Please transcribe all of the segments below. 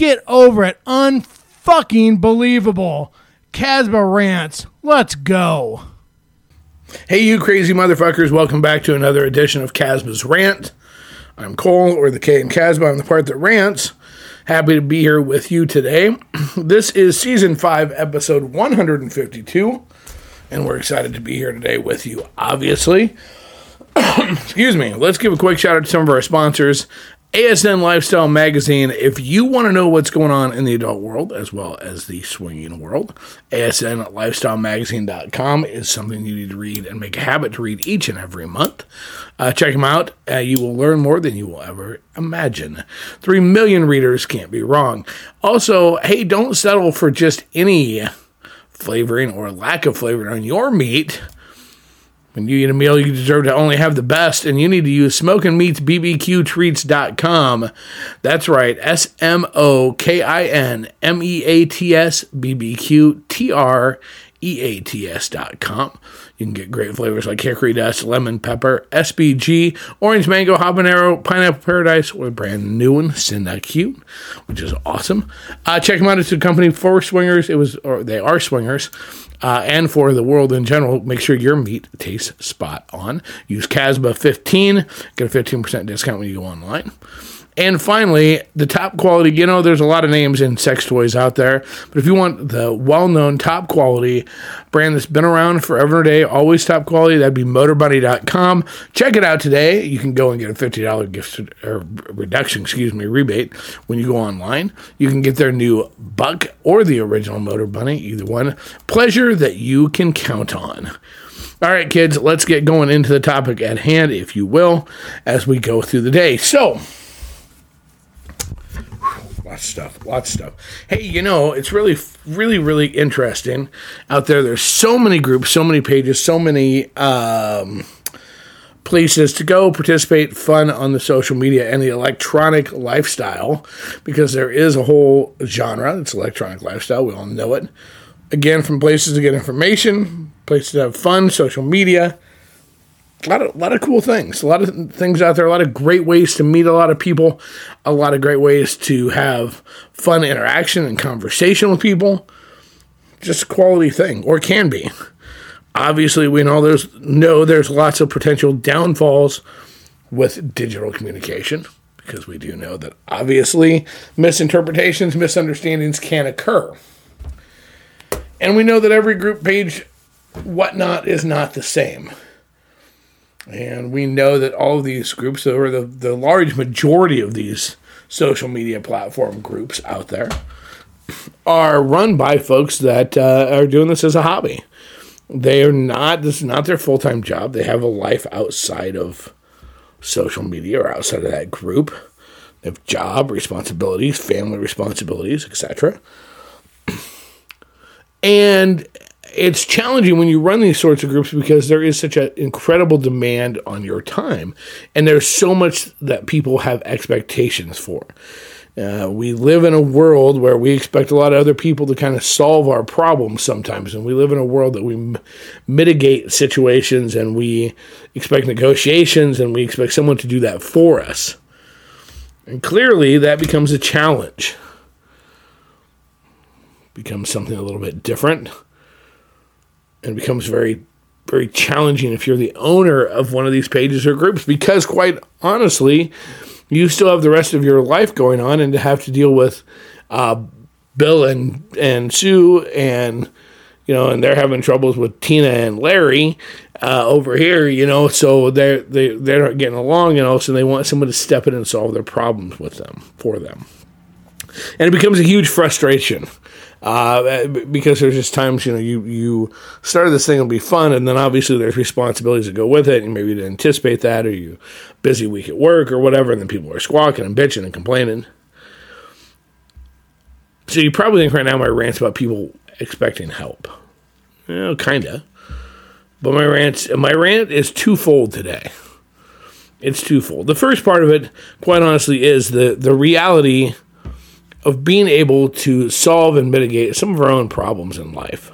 Get over it. Unfucking believable. Kasbh rants. Let's go. Hey, you crazy motherfuckers, welcome back to another edition of Kasbh's Rant. I'm Cole, or the K in Kasbh. I'm the part that rants. Happy to be here with you today. This is season 5, episode 152, and we're excited to be here today with you, obviously. Excuse me. Let's give a quick shout out to some of our sponsors. ASN Lifestyle Magazine. If you want to know what's going on in the adult world as well as the swinging world, ASNLifestyleMagazine.com is something you need to read and make a habit to read each and every month. Uh, check them out. Uh, you will learn more than you will ever imagine. Three million readers can't be wrong. Also, hey, don't settle for just any flavoring or lack of flavoring on your meat. When you eat a meal, you deserve to only have the best, and you need to use smokinmeatsbbqtreats.com. That's right, S M O K I N M E A T S B B Q T R E A T S.com. You can get great flavors like hickory dust, lemon pepper, SBG, orange mango, habanero, pineapple paradise, or the brand new one, Cinna Cute, which is awesome. Uh, check them out. It's a company for swingers. It was, or they are swingers. Uh, and for the world in general, make sure your meat tastes spot on. Use Casbah15, get a 15% discount when you go online. And finally, the top quality. You know, there's a lot of names in sex toys out there, but if you want the well known top quality brand that's been around forever and a day, always top quality, that'd be MotorBunny.com. Check it out today. You can go and get a $50 gift or reduction, excuse me, rebate when you go online. You can get their new Buck or the original Motor Bunny, either one. Pleasure that you can count on. All right, kids, let's get going into the topic at hand, if you will, as we go through the day. So, lots of stuff lots of stuff. Hey you know it's really really really interesting out there. There's so many groups so many pages so many um, places to go participate fun on the social media and the electronic lifestyle because there is a whole genre it's electronic lifestyle. We all know it. Again from places to get information places to have fun social media a lot of a lot of cool things, a lot of things out there, a lot of great ways to meet a lot of people, a lot of great ways to have fun interaction and conversation with people. Just a quality thing, or can be. Obviously, we know there's know there's lots of potential downfalls with digital communication because we do know that obviously misinterpretations, misunderstandings can occur. And we know that every group page whatnot is not the same. And we know that all of these groups, or the, the large majority of these social media platform groups out there, are run by folks that uh, are doing this as a hobby. They are not, this is not their full time job. They have a life outside of social media or outside of that group. They have job responsibilities, family responsibilities, etc. And it's challenging when you run these sorts of groups because there is such an incredible demand on your time, and there's so much that people have expectations for. Uh, we live in a world where we expect a lot of other people to kind of solve our problems sometimes, and we live in a world that we m- mitigate situations and we expect negotiations and we expect someone to do that for us. And clearly, that becomes a challenge. Becomes something a little bit different and becomes very very challenging if you're the owner of one of these pages or groups because quite honestly you still have the rest of your life going on and to have to deal with uh, bill and and sue and you know and they're having troubles with tina and larry uh, over here you know so they're they, they're not getting along you know so they want someone to step in and solve their problems with them for them. And it becomes a huge frustration uh, because there's just times you know you you started this thing it'll be fun, and then obviously there's responsibilities that go with it, and maybe you didn't anticipate that, or you busy week at work or whatever, and then people are squawking and bitching and complaining. So you probably think right now my rant's about people expecting help. Well, kinda. But my rant, my rant is twofold today. It's twofold. The first part of it, quite honestly, is the the reality of being able to solve and mitigate some of our own problems in life.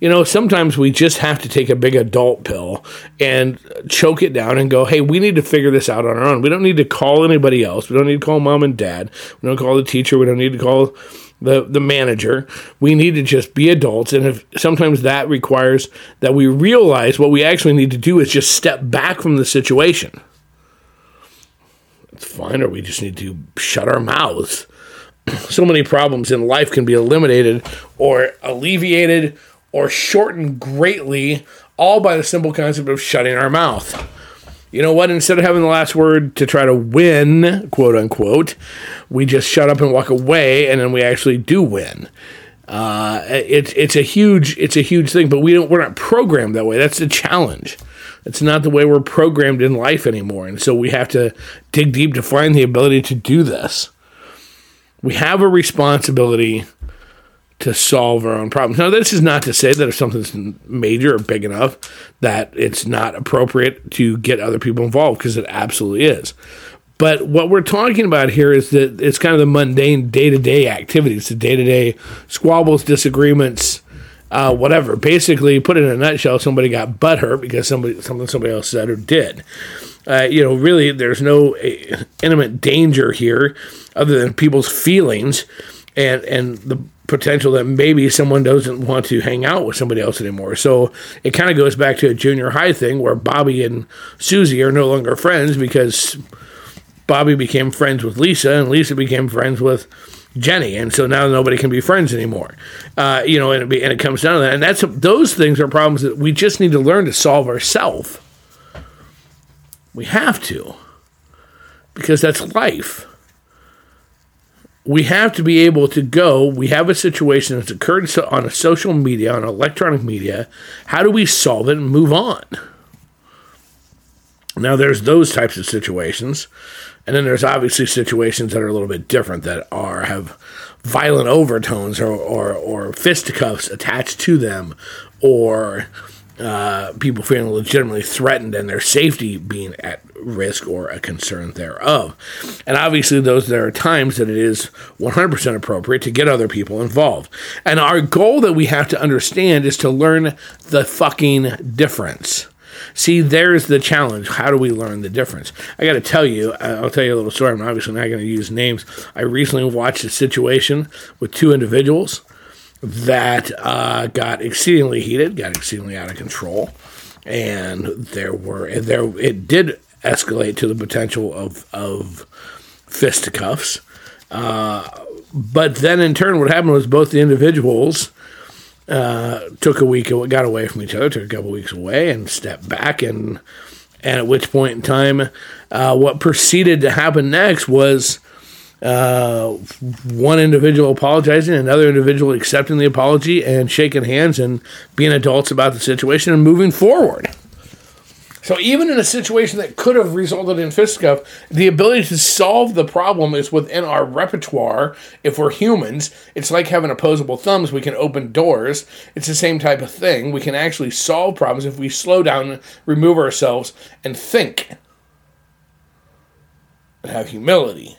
You know, sometimes we just have to take a big adult pill and choke it down and go, hey, we need to figure this out on our own. We don't need to call anybody else. We don't need to call mom and dad. We don't call the teacher. We don't need to call the, the manager. We need to just be adults. And if sometimes that requires that we realize what we actually need to do is just step back from the situation. It's fine, or we just need to shut our mouths. So many problems in life can be eliminated or alleviated or shortened greatly, all by the simple concept of shutting our mouth. You know what? Instead of having the last word to try to win, quote unquote, we just shut up and walk away, and then we actually do win. Uh, it's it's a huge it's a huge thing, but we don't we're not programmed that way. That's the challenge. It's not the way we're programmed in life anymore, and so we have to dig deep to find the ability to do this. We have a responsibility to solve our own problems. Now, this is not to say that if something's major or big enough that it's not appropriate to get other people involved, because it absolutely is. But what we're talking about here is that it's kind of the mundane day to day activities, the day to day squabbles, disagreements, uh, whatever. Basically, put it in a nutshell, somebody got butt hurt because somebody something somebody else said or did. Uh, you know, really, there's no uh, intimate danger here other than people's feelings and and the potential that maybe someone doesn't want to hang out with somebody else anymore. So it kind of goes back to a junior high thing where Bobby and Susie are no longer friends because Bobby became friends with Lisa and Lisa became friends with Jenny, and so now nobody can be friends anymore. Uh, you know, and it, be, and it comes down to that, and that's those things are problems that we just need to learn to solve ourselves. We have to, because that's life we have to be able to go. We have a situation that's occurred on a social media, on electronic media. How do we solve it and move on? Now, there's those types of situations, and then there's obviously situations that are a little bit different that are have violent overtones or or, or fisticuffs attached to them, or uh, people feeling legitimately threatened and their safety being at risk or a concern thereof. And obviously, those there are times that it is 100% appropriate to get other people involved. And our goal that we have to understand is to learn the fucking difference. See, there's the challenge. How do we learn the difference? I got to tell you, I'll tell you a little story. I'm obviously not going to use names. I recently watched a situation with two individuals that uh, got exceedingly heated, got exceedingly out of control, and there were there it did escalate to the potential of of fisticuffs. Uh, but then in turn, what happened was both the individuals uh, took a week, got away from each other, took a couple weeks away, and stepped back. And and at which point in time, uh, what proceeded to happen next was uh, one individual apologizing, another individual accepting the apology and shaking hands and being adults about the situation and moving forward. So even in a situation that could have resulted in fisticuff, the ability to solve the problem is within our repertoire. If we're humans, it's like having opposable thumbs. We can open doors. It's the same type of thing. We can actually solve problems if we slow down, remove ourselves, and think. And have humility.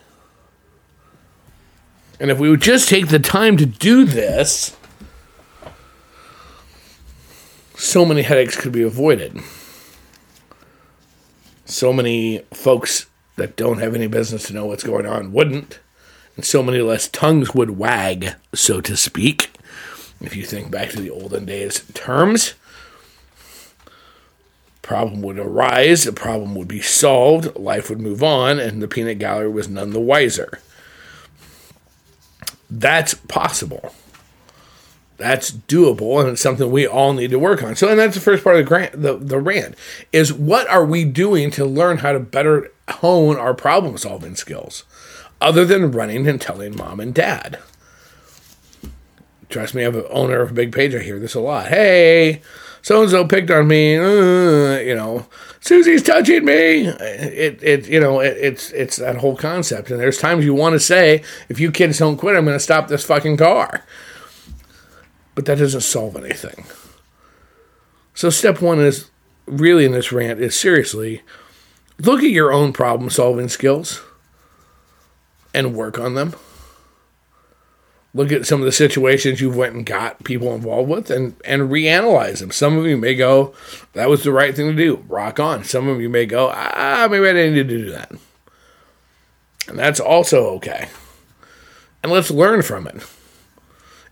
And if we would just take the time to do this, so many headaches could be avoided. So many folks that don't have any business to know what's going on wouldn't. And so many less tongues would wag, so to speak. If you think back to the olden days terms, problem would arise, the problem would be solved, life would move on, and the peanut gallery was none the wiser. That's possible. That's doable, and it's something we all need to work on. So, and that's the first part of the grant, the, the rant, is what are we doing to learn how to better hone our problem solving skills, other than running and telling mom and dad. Trust me, I'm an owner of a big page. I hear this a lot. Hey, so and so picked on me. Uh, you know, Susie's touching me. It, it, you know, it, it's it's that whole concept. And there's times you want to say, if you kids don't quit, I'm going to stop this fucking car. But that doesn't solve anything. So step one is really in this rant is seriously look at your own problem solving skills and work on them look at some of the situations you've went and got people involved with and and reanalyze them. Some of you may go, that was the right thing to do. Rock on. Some of you may go, ah, maybe I didn't need to do that. And that's also okay. And let's learn from it.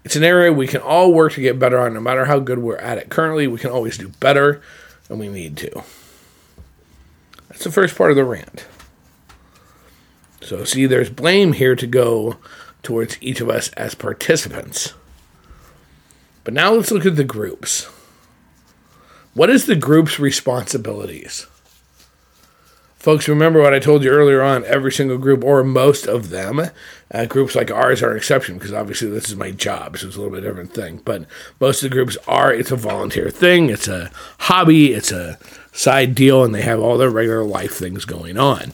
It's an area we can all work to get better on, no matter how good we're at it. Currently, we can always do better, and we need to. That's the first part of the rant. So, see, there's blame here to go towards each of us as participants. But now let's look at the groups. What is the group's responsibilities? Folks, remember what I told you earlier on every single group, or most of them, uh, groups like ours are an exception because obviously this is my job, so it's a little bit different thing. But most of the groups are, it's a volunteer thing, it's a hobby, it's a side deal, and they have all their regular life things going on.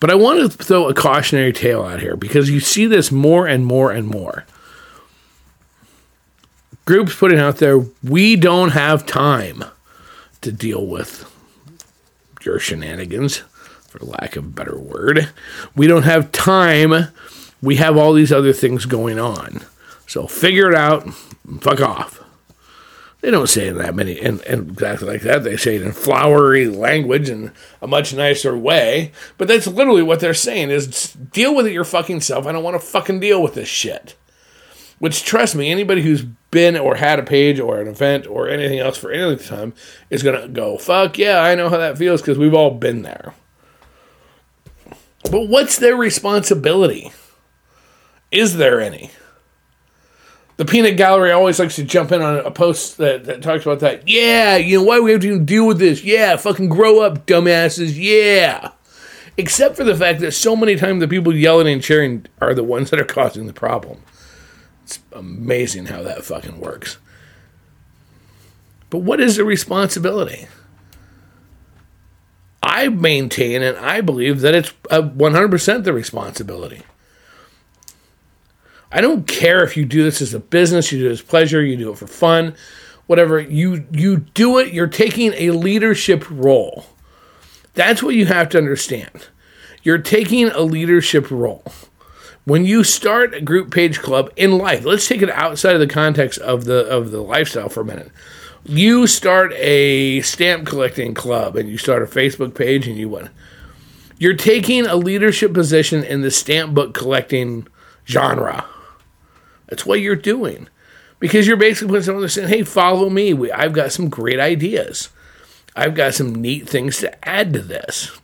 But I want to throw a cautionary tale out here because you see this more and more and more. Groups putting out there, we don't have time to deal with your shenanigans, for lack of a better word. We don't have time. We have all these other things going on. So figure it out. Fuck off. They don't say it in that many, and, and exactly like that. They say it in flowery language and a much nicer way. But that's literally what they're saying: is deal with it your fucking self. I don't want to fucking deal with this shit. Which, trust me, anybody who's been or had a page or an event or anything else for any time is gonna go, "Fuck yeah, I know how that feels," because we've all been there. But what's their responsibility? Is there any? the peanut gallery always likes to jump in on a post that, that talks about that. Yeah, you know, why do we have to deal with this? Yeah, fucking grow up, dumbasses. Yeah. Except for the fact that so many times the people yelling and cheering are the ones that are causing the problem. It's amazing how that fucking works. But what is the responsibility? I maintain and I believe that it's 100% the responsibility. I don't care if you do this as a business, you do it as pleasure, you do it for fun, whatever. You you do it, you're taking a leadership role. That's what you have to understand. You're taking a leadership role. When you start a group page club in life, let's take it outside of the context of the of the lifestyle for a minute. You start a stamp collecting club and you start a Facebook page and you what? You're taking a leadership position in the stamp book collecting genre that's what you're doing. Because you're basically putting someone saying, hey, follow me. We, I've got some great ideas. I've got some neat things to add to this.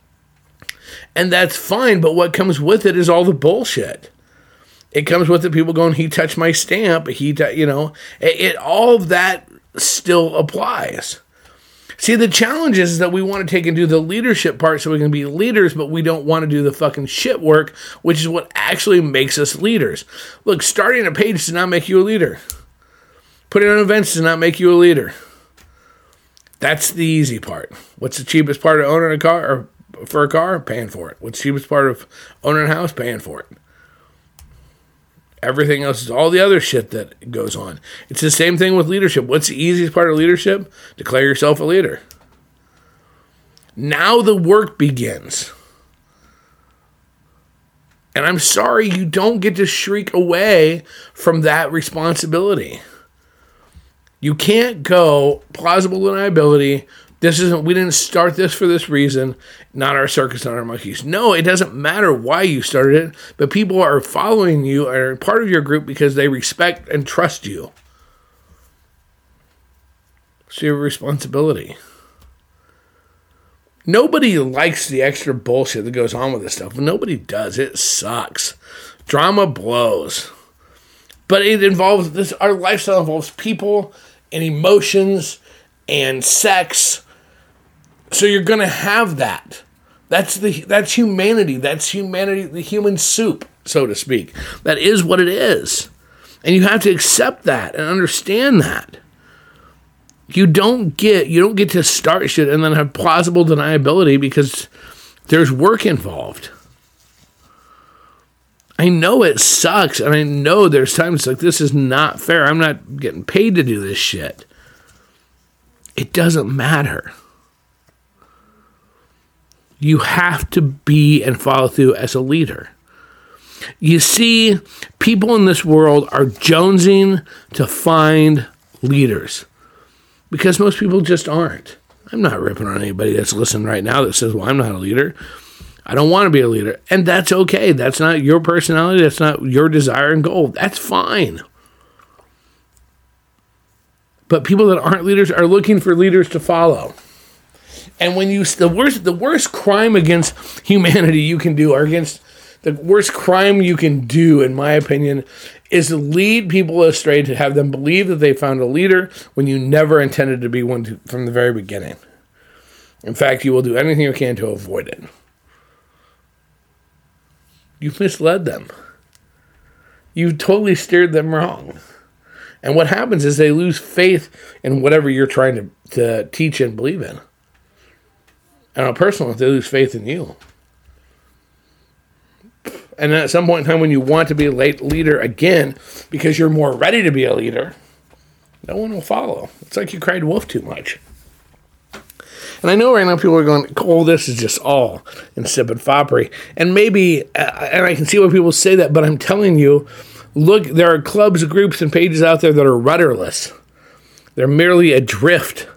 And that's fine, but what comes with it is all the bullshit. It comes with the people going, he touched my stamp. He, t-, you know, it, it all of that still applies. See, the challenge is that we want to take and do the leadership part so we can be leaders, but we don't want to do the fucking shit work, which is what actually makes us leaders. Look, starting a page does not make you a leader. Putting on events does not make you a leader. That's the easy part. What's the cheapest part of owning a car or for a car? Paying for it. What's the cheapest part of owning a house? Paying for it. Everything else is all the other shit that goes on. It's the same thing with leadership. What's the easiest part of leadership? Declare yourself a leader. Now the work begins. And I'm sorry you don't get to shriek away from that responsibility. You can't go plausible deniability, this isn't, we didn't start this for this reason, not our circus, not our monkeys. No, it doesn't matter why you started it, but people are following you, are part of your group because they respect and trust you. It's your responsibility. Nobody likes the extra bullshit that goes on with this stuff. Nobody does. It sucks. Drama blows. But it involves this our lifestyle involves people and emotions and sex so you're going to have that. That's the that's humanity. That's humanity, the human soup, so to speak. That is what it is. And you have to accept that and understand that. You don't get you don't get to start shit and then have plausible deniability because there's work involved. I know it sucks, and I know there's times like this is not fair. I'm not getting paid to do this shit. It doesn't matter. You have to be and follow through as a leader. You see, people in this world are jonesing to find leaders because most people just aren't. I'm not ripping on anybody that's listening right now that says, well, I'm not a leader. I don't want to be a leader. And that's okay. That's not your personality. That's not your desire and goal. That's fine. But people that aren't leaders are looking for leaders to follow. And when you the worst the worst crime against humanity you can do or against the worst crime you can do in my opinion is to lead people astray to have them believe that they found a leader when you never intended to be one to, from the very beginning. In fact, you will do anything you can to avoid it. You've misled them. You've totally steered them wrong. And what happens is they lose faith in whatever you're trying to, to teach and believe in. And on a personal, they lose faith in you. And then at some point in time, when you want to be a late leader again, because you're more ready to be a leader, no one will follow. It's like you cried wolf too much. And I know right now people are going, "Oh, this is just all insipid foppery." And maybe, uh, and I can see why people say that, but I'm telling you, look, there are clubs, groups, and pages out there that are rudderless. They're merely adrift.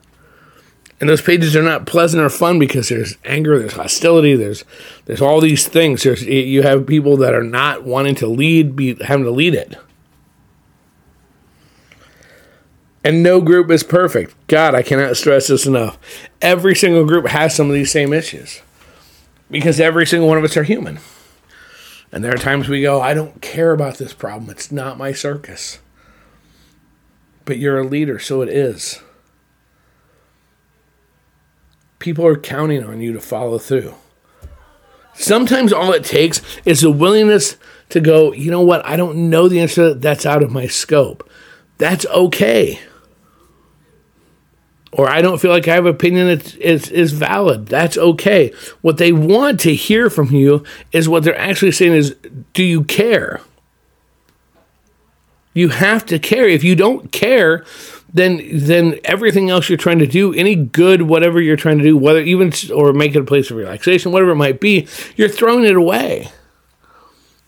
And those pages are not pleasant or fun because there's anger, there's hostility, there's there's all these things. There's you have people that are not wanting to lead, be having to lead it. And no group is perfect. God, I cannot stress this enough. Every single group has some of these same issues because every single one of us are human. And there are times we go, I don't care about this problem. It's not my circus. But you're a leader, so it is. People are counting on you to follow through. Sometimes all it takes is a willingness to go, you know what, I don't know the answer, that's out of my scope. That's okay or I don't feel like I have an opinion that is, is valid. That's okay. What they want to hear from you is what they're actually saying is, do you care? You have to care. If you don't care, then then everything else you're trying to do, any good, whatever you're trying to do, whether even or make it a place of relaxation, whatever it might be, you're throwing it away.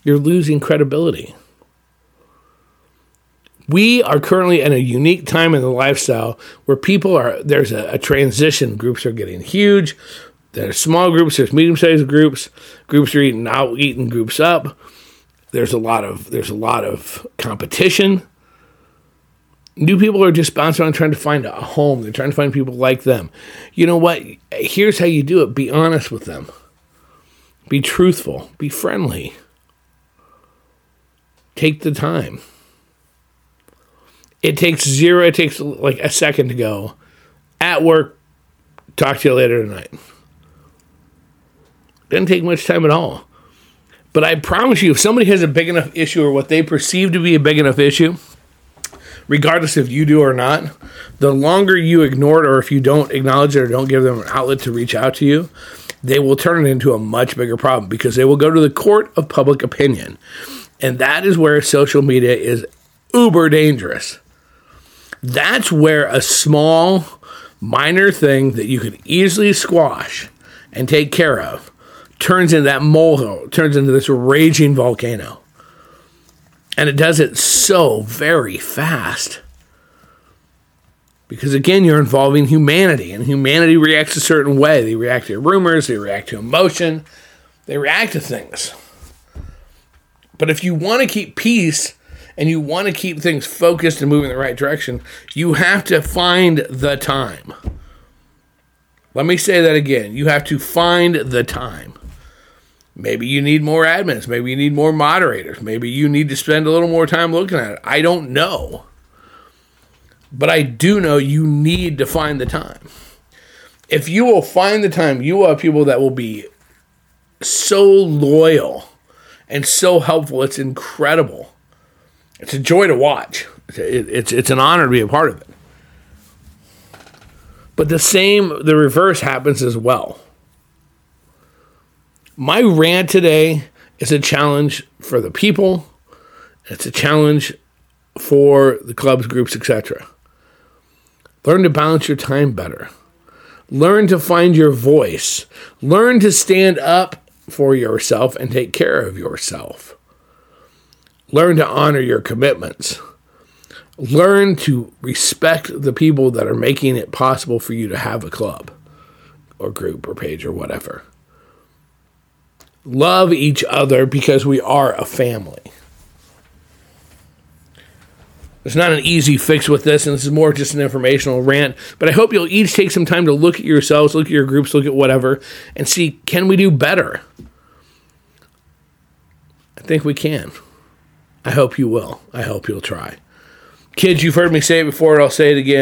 You're losing credibility. We are currently in a unique time in the lifestyle where people are there's a, a transition. Groups are getting huge. There's small groups there's medium-sized groups. Groups are eating out eating groups up. There's a lot of there's a lot of competition new people are just bouncing around trying to find a home. They're trying to find people like them. You know what? Here's how you do it. Be honest with them. Be truthful. Be friendly. Take the time. It takes zero, it takes like a second to go. At work, talk to you later tonight. Doesn't take much time at all. But I promise you, if somebody has a big enough issue or what they perceive to be a big enough issue, regardless if you do or not, the longer you ignore it or if you don't acknowledge it or don't give them an outlet to reach out to you, they will turn it into a much bigger problem because they will go to the court of public opinion. And that is where social media is uber dangerous. That's where a small, minor thing that you could easily squash and take care of turns into that molehill, turns into this raging volcano. And it does it so very fast. Because again, you're involving humanity, and humanity reacts a certain way. They react to rumors, they react to emotion, they react to things. But if you want to keep peace, and you want to keep things focused and moving in the right direction, you have to find the time. Let me say that again. You have to find the time. Maybe you need more admins. Maybe you need more moderators. Maybe you need to spend a little more time looking at it. I don't know. But I do know you need to find the time. If you will find the time, you will have people that will be so loyal and so helpful. It's incredible It's a joy to watch. It, it's it's an honor to be a part of it. But the same, the reverse happens as well. My rant today is a challenge for the people. It's a challenge for the clubs, groups, etc. Learn to balance your time better. Learn to find your voice. Learn to stand up for yourself and take care of yourself. Learn to honor your commitments. Learn to respect the people that are making it possible for you to have a club or group or page or whatever. Love each other because we are a family. There's not an easy fix with this, and this is more just an informational rant. But I hope you'll each take some time to look at yourselves, look at your groups, look at whatever, and see can we do better? I think we can. I hope you will. I hope you'll try. Kids, you've heard me say it before, and I'll say it again.